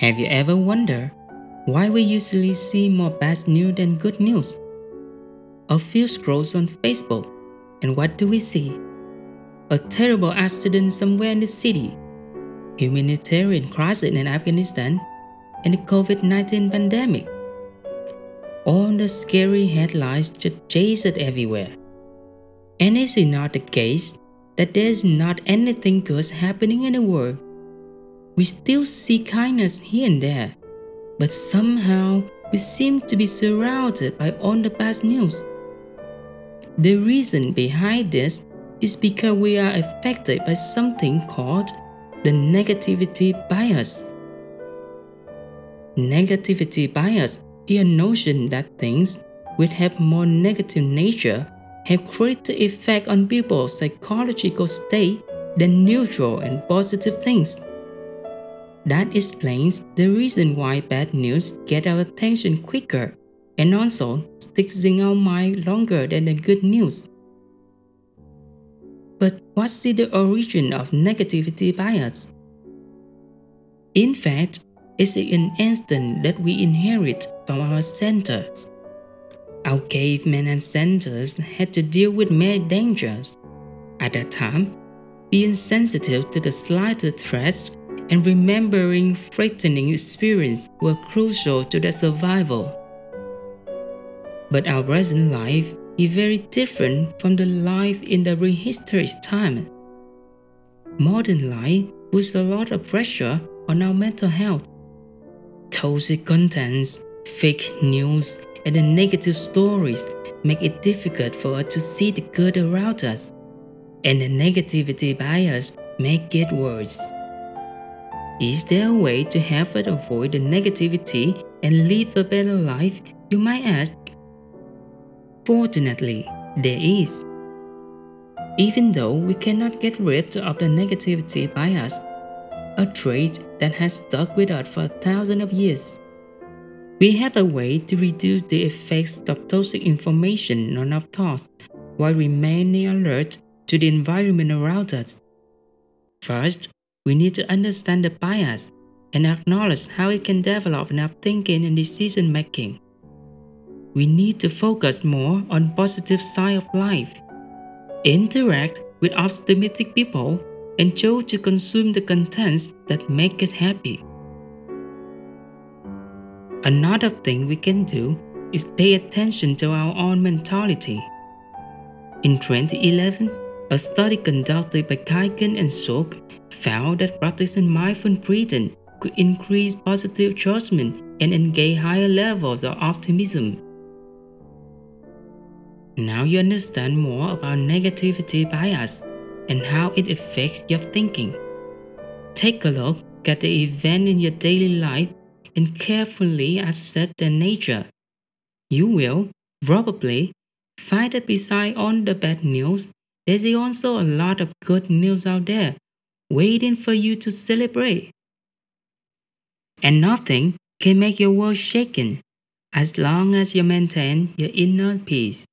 Have you ever wondered why we usually see more bad news than good news? A few scrolls on Facebook, and what do we see? A terrible accident somewhere in the city, humanitarian crisis in Afghanistan, and the COVID 19 pandemic. All the scary headlines just chase it everywhere. And is it not the case that there is not anything good happening in the world? We still see kindness here and there, but somehow we seem to be surrounded by all the bad news. The reason behind this is because we are affected by something called the negativity bias. Negativity bias a notion that things which have more negative nature have greater effect on people's psychological state than neutral and positive things. That explains the reason why bad news get our attention quicker and also sticks in our mind longer than the good news. But what's the origin of negativity bias? In fact, it's an instinct that we inherit from our ancestors. Our cavemen and ancestors had to deal with many dangers. At that time, being sensitive to the slightest threats and remembering frightening experiences were crucial to their survival. But our present life is very different from the life in the prehistoric time. Modern life puts a lot of pressure on our mental health. Toxic contents, fake news, and the negative stories make it difficult for us to see the good around us, and the negativity bias make it worse. Is there a way to help us avoid the negativity and live a better life? You might ask. Fortunately, there is. Even though we cannot get rid of the negativity bias, a trait that has stuck with us for thousands of years, we have a way to reduce the effects of toxic information on our thoughts while remaining alert to the environment around us. First, we need to understand the bias and acknowledge how it can develop in our thinking and decision making. We need to focus more on positive side of life. Interact with optimistic people and chose to consume the contents that make it happy. Another thing we can do is pay attention to our own mentality. In 2011, a study conducted by Kiken and Shook found that practicing mindful breathing could increase positive judgment and engage higher levels of optimism. Now you understand more about negativity bias and how it affects your thinking. Take a look at the event in your daily life and carefully assess their nature. You will probably find that beside all the bad news, there's also a lot of good news out there waiting for you to celebrate. And nothing can make your world shaken as long as you maintain your inner peace.